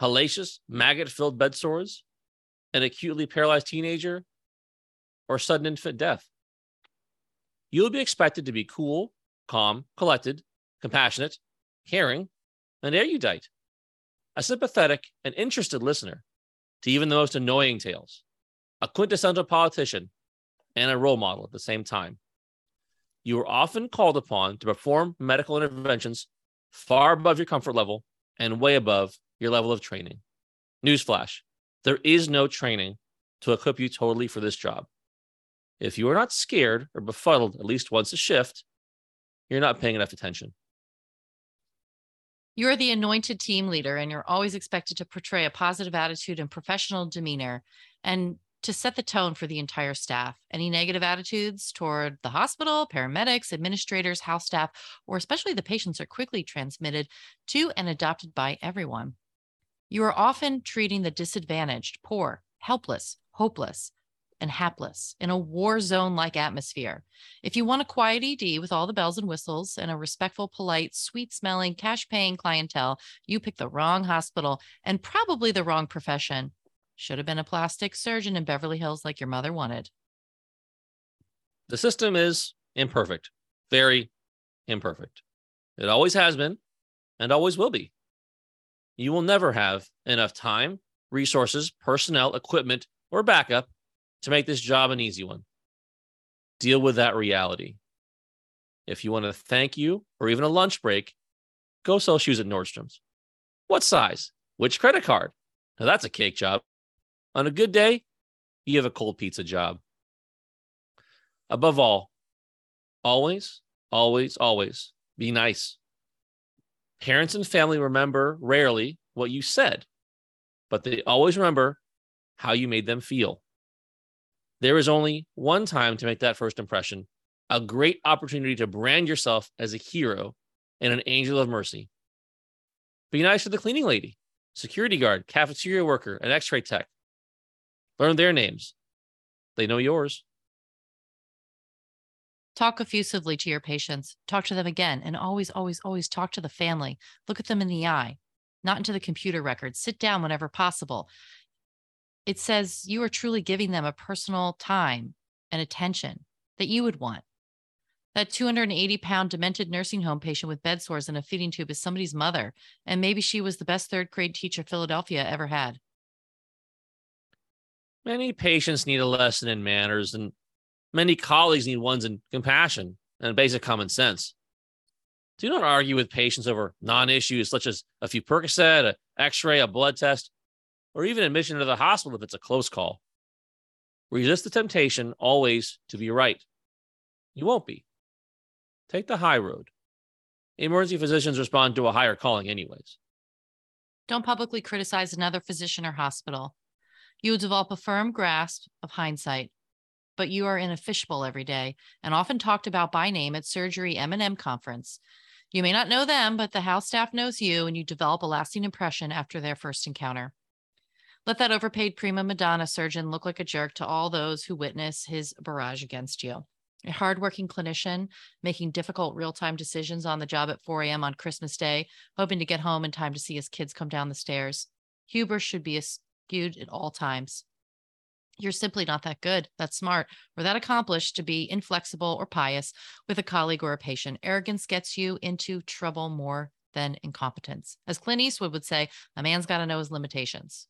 hellacious maggot filled bed sores, an acutely paralyzed teenager, or sudden infant death. You'll be expected to be cool, calm, collected, compassionate, caring, and erudite, a sympathetic and interested listener to even the most annoying tales, a quintessential politician, and a role model at the same time. You are often called upon to perform medical interventions far above your comfort level and way above your level of training. Newsflash there is no training to equip you totally for this job. If you are not scared or befuddled at least once a shift, you're not paying enough attention. You're the anointed team leader, and you're always expected to portray a positive attitude and professional demeanor and to set the tone for the entire staff. Any negative attitudes toward the hospital, paramedics, administrators, house staff, or especially the patients are quickly transmitted to and adopted by everyone. You are often treating the disadvantaged, poor, helpless, hopeless, and hapless in a war zone like atmosphere. If you want a quiet ED with all the bells and whistles and a respectful, polite, sweet smelling, cash paying clientele, you picked the wrong hospital and probably the wrong profession. Should have been a plastic surgeon in Beverly Hills like your mother wanted. The system is imperfect, very imperfect. It always has been and always will be. You will never have enough time, resources, personnel, equipment, or backup to make this job an easy one. Deal with that reality. If you want a thank you or even a lunch break, go sell shoes at Nordstrom's. What size? Which credit card? Now that's a cake job. On a good day, you have a cold pizza job. Above all, always, always, always be nice. Parents and family remember rarely what you said, but they always remember how you made them feel. There is only one time to make that first impression, a great opportunity to brand yourself as a hero and an angel of mercy. Be nice to the cleaning lady, security guard, cafeteria worker, and x ray tech. Learn their names. They know yours. Talk effusively to your patients. Talk to them again. And always, always, always talk to the family. Look at them in the eye, not into the computer records. Sit down whenever possible it says you are truly giving them a personal time and attention that you would want. That 280 pound demented nursing home patient with bed sores and a feeding tube is somebody's mother, and maybe she was the best third grade teacher Philadelphia ever had. Many patients need a lesson in manners, and many colleagues need ones in compassion and basic common sense. Do not argue with patients over non issues such as a few Percocet, an x ray, a blood test, or even admission to the hospital if it's a close call. Resist the temptation always to be right. You won't be. Take the high road. Emergency physicians respond to a higher calling, anyways. Don't publicly criticize another physician or hospital. You will develop a firm grasp of hindsight. But you are in a fishbowl every day and often talked about by name at surgery M&M conference. You may not know them, but the house staff knows you and you develop a lasting impression after their first encounter. Let that overpaid prima Madonna surgeon look like a jerk to all those who witness his barrage against you. A hardworking clinician making difficult real time decisions on the job at 4 a.m. on Christmas Day, hoping to get home in time to see his kids come down the stairs. Hubris should be eschewed at all times. You're simply not that good, that smart, or that accomplished to be inflexible or pious with a colleague or a patient. Arrogance gets you into trouble more than incompetence. As Clint Eastwood would say, a man's got to know his limitations.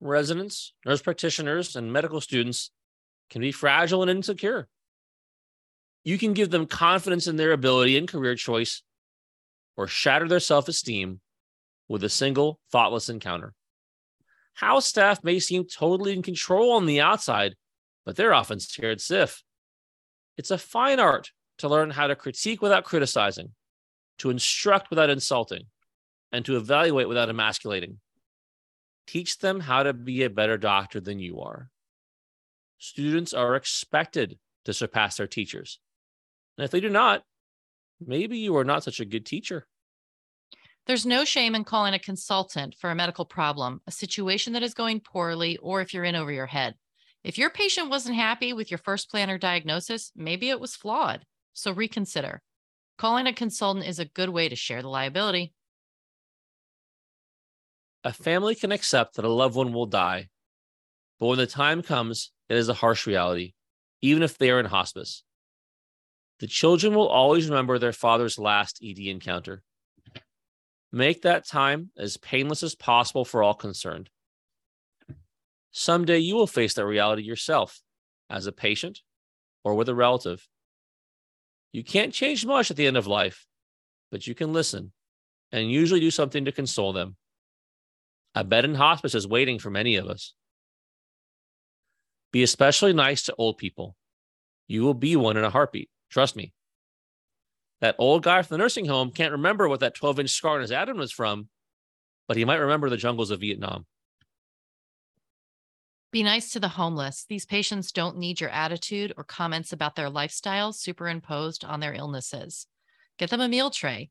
Residents, nurse practitioners, and medical students can be fragile and insecure. You can give them confidence in their ability and career choice or shatter their self esteem with a single thoughtless encounter. House staff may seem totally in control on the outside, but they're often scared stiff. It's a fine art to learn how to critique without criticizing, to instruct without insulting, and to evaluate without emasculating. Teach them how to be a better doctor than you are. Students are expected to surpass their teachers. And if they do not, maybe you are not such a good teacher. There's no shame in calling a consultant for a medical problem, a situation that is going poorly, or if you're in over your head. If your patient wasn't happy with your first plan or diagnosis, maybe it was flawed. So reconsider. Calling a consultant is a good way to share the liability. A family can accept that a loved one will die, but when the time comes, it is a harsh reality, even if they are in hospice. The children will always remember their father's last ED encounter. Make that time as painless as possible for all concerned. Someday you will face that reality yourself as a patient or with a relative. You can't change much at the end of life, but you can listen and usually do something to console them. A bed in hospice is waiting for many of us. Be especially nice to old people. You will be one in a heartbeat. Trust me. That old guy from the nursing home can't remember what that 12 inch scar on his abdomen was from, but he might remember the jungles of Vietnam. Be nice to the homeless. These patients don't need your attitude or comments about their lifestyle superimposed on their illnesses. Get them a meal tray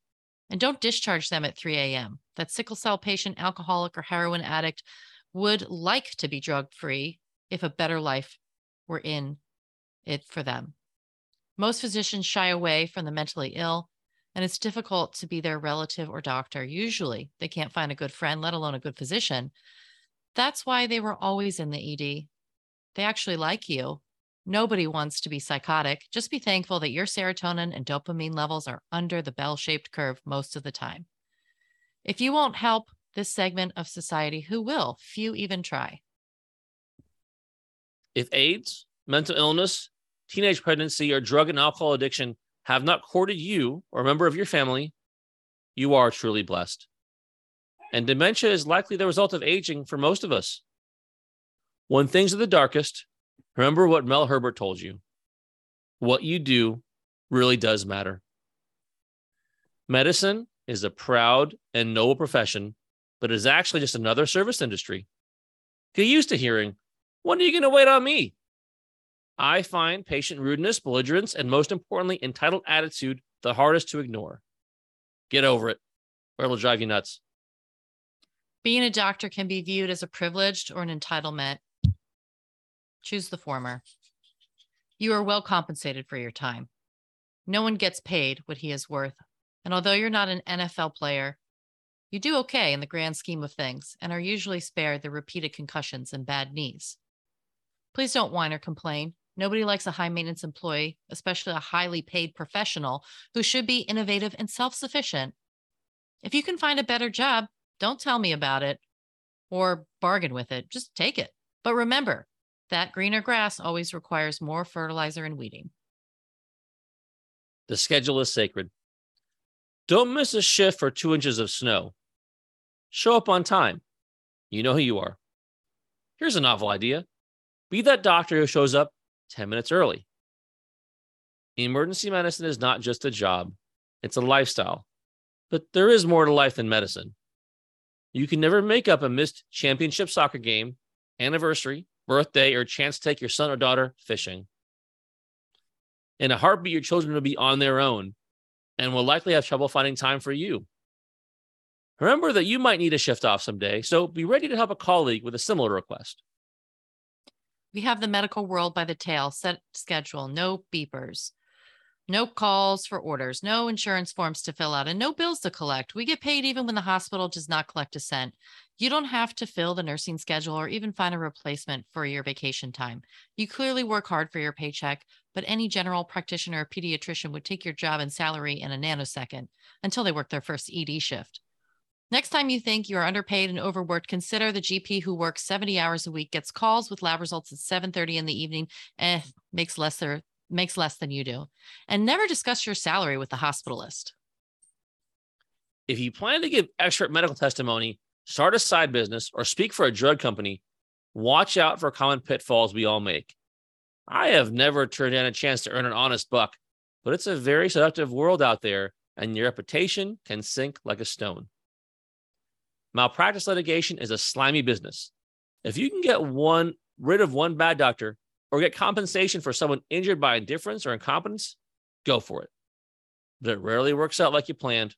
and don't discharge them at 3 a.m. That sickle cell patient, alcoholic, or heroin addict would like to be drug free if a better life were in it for them. Most physicians shy away from the mentally ill, and it's difficult to be their relative or doctor. Usually, they can't find a good friend, let alone a good physician. That's why they were always in the ED. They actually like you. Nobody wants to be psychotic. Just be thankful that your serotonin and dopamine levels are under the bell shaped curve most of the time. If you won't help this segment of society, who will? Few even try. If AIDS, mental illness, teenage pregnancy, or drug and alcohol addiction have not courted you or a member of your family, you are truly blessed. And dementia is likely the result of aging for most of us. When things are the darkest, remember what Mel Herbert told you. What you do really does matter. Medicine is a proud and noble profession, but is actually just another service industry. Get used to hearing, when are you going to wait on me? I find patient rudeness, belligerence, and most importantly, entitled attitude the hardest to ignore. Get over it, or it'll drive you nuts. Being a doctor can be viewed as a privilege or an entitlement. Choose the former. You are well compensated for your time. No one gets paid what he is worth. And although you're not an NFL player, you do okay in the grand scheme of things and are usually spared the repeated concussions and bad knees. Please don't whine or complain. Nobody likes a high maintenance employee, especially a highly paid professional who should be innovative and self sufficient. If you can find a better job, don't tell me about it or bargain with it. Just take it. But remember that greener grass always requires more fertilizer and weeding. The schedule is sacred. Don't miss a shift for two inches of snow. Show up on time. You know who you are. Here's a novel idea be that doctor who shows up 10 minutes early. Emergency medicine is not just a job, it's a lifestyle. But there is more to life than medicine. You can never make up a missed championship soccer game, anniversary, birthday, or chance to take your son or daughter fishing. In a heartbeat, your children will be on their own and will likely have trouble finding time for you. Remember that you might need a shift off someday, so be ready to help a colleague with a similar request. We have the medical world by the tail, set schedule, no beepers, no calls for orders, no insurance forms to fill out, and no bills to collect. We get paid even when the hospital does not collect a cent. You don't have to fill the nursing schedule or even find a replacement for your vacation time. You clearly work hard for your paycheck, but any general practitioner or pediatrician would take your job and salary in a nanosecond until they work their first ED shift. Next time you think you are underpaid and overworked, consider the GP who works 70 hours a week, gets calls with lab results at 7:30 in the evening, eh, makes less or makes less than you do. And never discuss your salary with the hospitalist. If you plan to give expert medical testimony, start a side business, or speak for a drug company, watch out for common pitfalls we all make. I have never turned down a chance to earn an honest buck, but it's a very seductive world out there, and your reputation can sink like a stone. Malpractice litigation is a slimy business. If you can get one rid of one bad doctor or get compensation for someone injured by indifference or incompetence, go for it. But it rarely works out like you planned.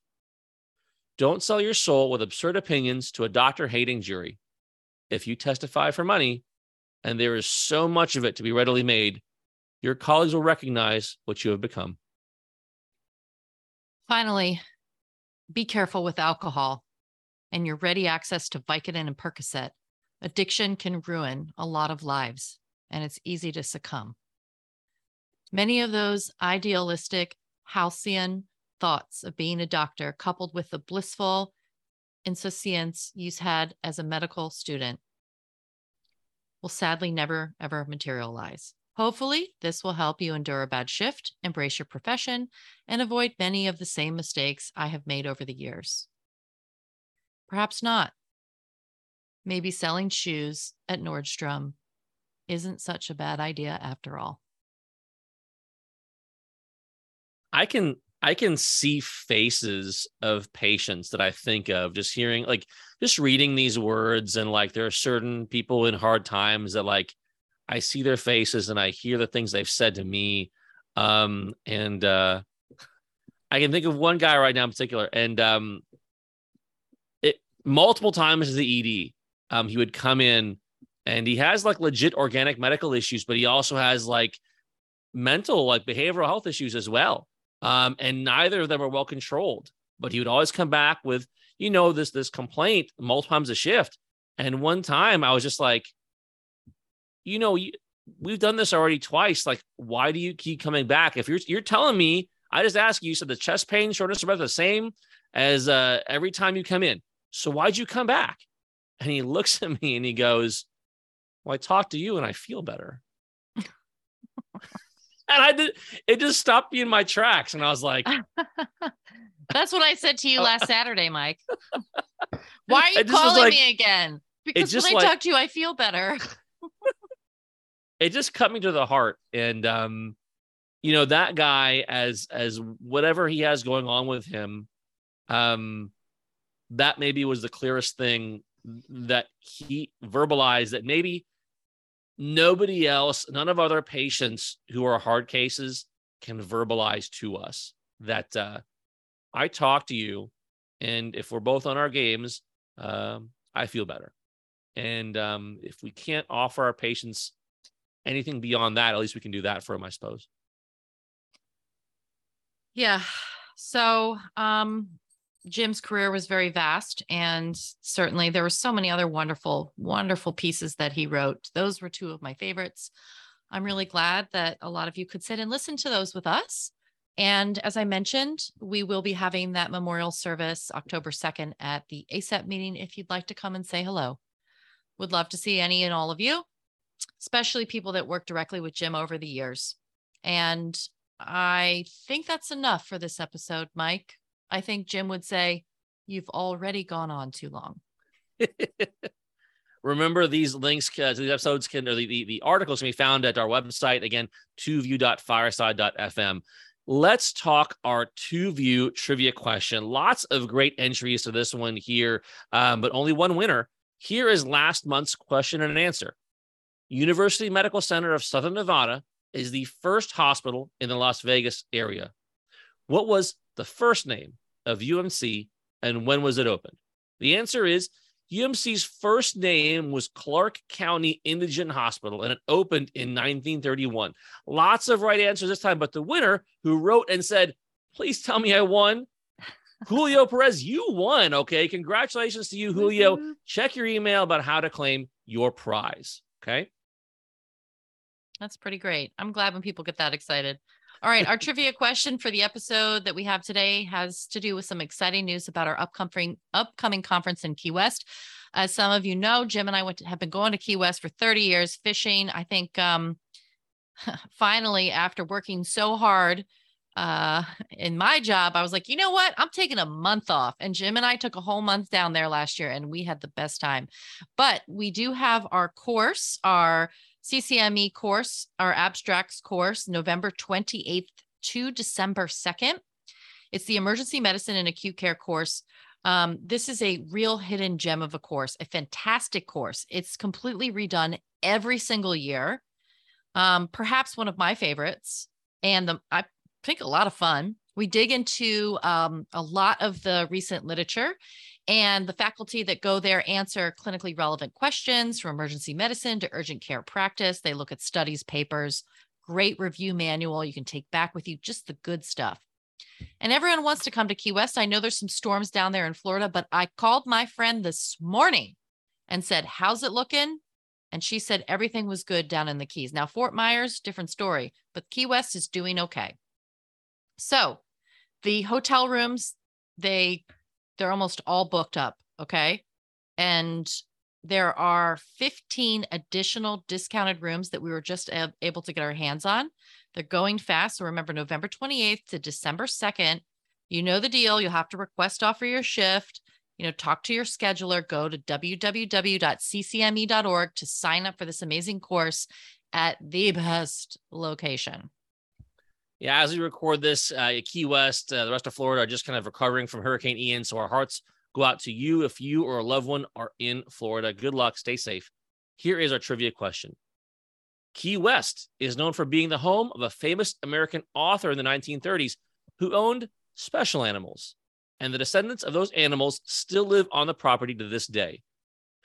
Don't sell your soul with absurd opinions to a doctor hating jury. If you testify for money, and there is so much of it to be readily made, your colleagues will recognize what you have become. Finally, be careful with alcohol and your ready access to Vicodin and Percocet, addiction can ruin a lot of lives and it's easy to succumb. Many of those idealistic, halcyon thoughts of being a doctor, coupled with the blissful insouciance you had as a medical student, will sadly never, ever materialize. Hopefully, this will help you endure a bad shift, embrace your profession, and avoid many of the same mistakes I have made over the years. Perhaps not. Maybe selling shoes at Nordstrom isn't such a bad idea after all. I can I can see faces of patients that I think of just hearing like just reading these words and like there are certain people in hard times that like I see their faces and I hear the things they've said to me um and uh I can think of one guy right now in particular and um multiple times as the ED. Um, he would come in and he has like legit organic medical issues, but he also has like mental, like behavioral health issues as well. Um, and neither of them are well controlled. But he would always come back with, you know, this this complaint multiple times a shift. And one time I was just like, you know, you, we've done this already twice. Like, why do you keep coming back? If you're you're telling me, I just ask you, you said the chest pain, shortness of breath, the same as uh, every time you come in. So why'd you come back? And he looks at me and he goes, Well, I talked to you and I feel better. and I did it just stopped me in my tracks. And I was like, That's what I said to you last Saturday, Mike. Why are you calling like, me again? Because when I like, talk to you, I feel better. it just cut me to the heart. And um, you know, that guy as as whatever he has going on with him, um, that maybe was the clearest thing that he verbalized that maybe nobody else, none of other patients who are hard cases can verbalize to us that uh, I talk to you, and if we're both on our games, um, I feel better. And um, if we can't offer our patients anything beyond that, at least we can do that for them, I suppose. Yeah. So um, Jim's career was very vast, and certainly there were so many other wonderful, wonderful pieces that he wrote. Those were two of my favorites. I'm really glad that a lot of you could sit and listen to those with us. And as I mentioned, we will be having that memorial service October 2nd at the ACEP meeting if you'd like to come and say hello. Would love to see any and all of you, especially people that work directly with Jim over the years. And I think that's enough for this episode, Mike. I think Jim would say, You've already gone on too long. Remember, these links uh, to these episodes can, or the, the, the, articles can be found at our website, again, twoview.fireside.fm. Let's talk our two view trivia question. Lots of great entries to this one here, um, but only one winner. Here is last month's question and answer. University Medical Center of Southern Nevada is the first hospital in the Las Vegas area. What was the first name of UMC and when was it opened? The answer is UMC's first name was Clark County Indigent Hospital, and it opened in 1931. Lots of right answers this time, but the winner who wrote and said, Please tell me I won. Julio Perez, you won. Okay. Congratulations to you, Julio. Check your email about how to claim your prize. Okay. That's pretty great. I'm glad when people get that excited. All right, our trivia question for the episode that we have today has to do with some exciting news about our upcoming upcoming conference in Key West. As some of you know, Jim and I went to, have been going to Key West for 30 years fishing. I think um, finally, after working so hard uh, in my job, I was like, you know what? I'm taking a month off. And Jim and I took a whole month down there last year, and we had the best time. But we do have our course, our CCME course, our abstracts course, November 28th to December 2nd. It's the emergency medicine and acute care course. Um, this is a real hidden gem of a course, a fantastic course. It's completely redone every single year. Um, perhaps one of my favorites, and the, I think a lot of fun. We dig into um, a lot of the recent literature and the faculty that go there answer clinically relevant questions from emergency medicine to urgent care practice. They look at studies, papers, great review manual you can take back with you, just the good stuff. And everyone wants to come to Key West. I know there's some storms down there in Florida, but I called my friend this morning and said, How's it looking? And she said everything was good down in the Keys. Now, Fort Myers, different story, but Key West is doing okay. So the hotel rooms, they they're almost all booked up. Okay. And there are 15 additional discounted rooms that we were just able to get our hands on. They're going fast. So remember, November 28th to December 2nd. You know the deal. You'll have to request off for your shift. You know, talk to your scheduler. Go to www.ccme.org to sign up for this amazing course at the best location. Yeah, as we record this, uh, Key West, uh, the rest of Florida are just kind of recovering from Hurricane Ian. So our hearts go out to you if you or a loved one are in Florida. Good luck. Stay safe. Here is our trivia question Key West is known for being the home of a famous American author in the 1930s who owned special animals. And the descendants of those animals still live on the property to this day.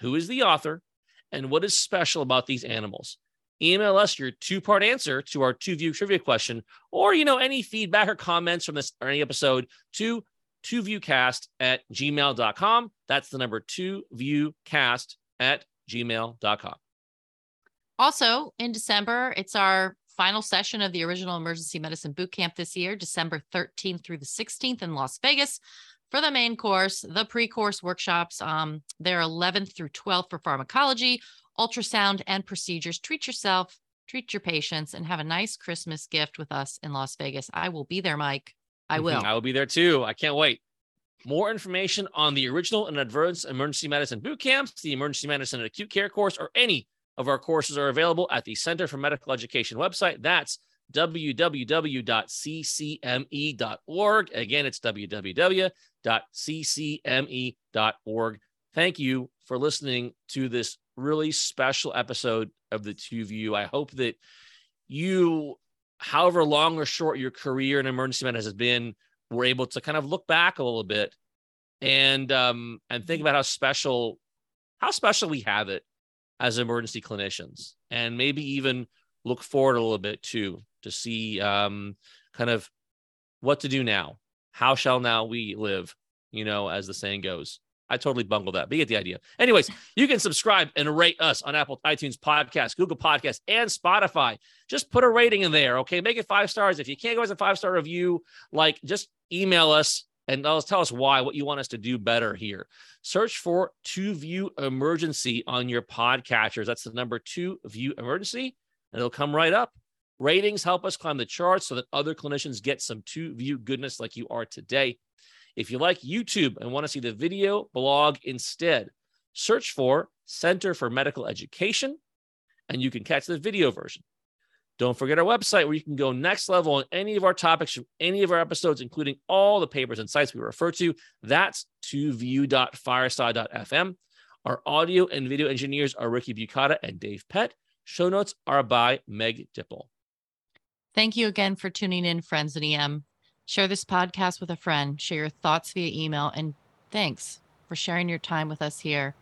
Who is the author and what is special about these animals? Email us your two-part answer to our two-view trivia question, or you know, any feedback or comments from this or any episode to twoviewcast at gmail.com. That's the number two viewcast at gmail.com. Also, in December, it's our final session of the original emergency medicine boot camp this year, December 13th through the 16th in Las Vegas. For the main course, the pre course workshops, um, they're 11th through 12th for pharmacology, ultrasound, and procedures. Treat yourself, treat your patients, and have a nice Christmas gift with us in Las Vegas. I will be there, Mike. I mm-hmm. will. I will be there too. I can't wait. More information on the original and advanced emergency medicine boot camps, the emergency medicine and acute care course, or any of our courses are available at the Center for Medical Education website. That's www.ccme.org. Again, it's www.ccme.org. Thank you for listening to this really special episode of the two of you. I hope that you, however long or short your career in emergency medicine has been, were able to kind of look back a little bit and um and think about how special how special we have it as emergency clinicians and maybe even look forward a little bit too to see um kind of what to do now how shall now we live you know as the saying goes I totally bungled that, but you get the idea. Anyways, you can subscribe and rate us on Apple iTunes Podcast, Google Podcast, and Spotify. Just put a rating in there, okay? Make it five stars. If you can't go as a five star review, like just email us and tell us why, what you want us to do better here. Search for Two View Emergency on your podcatchers. That's the number Two View Emergency, and it'll come right up. Ratings help us climb the charts so that other clinicians get some Two View goodness like you are today. If you like YouTube and want to see the video blog instead, search for Center for Medical Education and you can catch the video version. Don't forget our website where you can go next level on any of our topics from any of our episodes, including all the papers and sites we refer to. That's view.fireside.fm. Our audio and video engineers are Ricky Bukata and Dave Pett. Show notes are by Meg Dipple. Thank you again for tuning in, friends at EM. Share this podcast with a friend, share your thoughts via email, and thanks for sharing your time with us here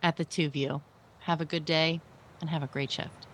at the Two View. Have a good day and have a great shift.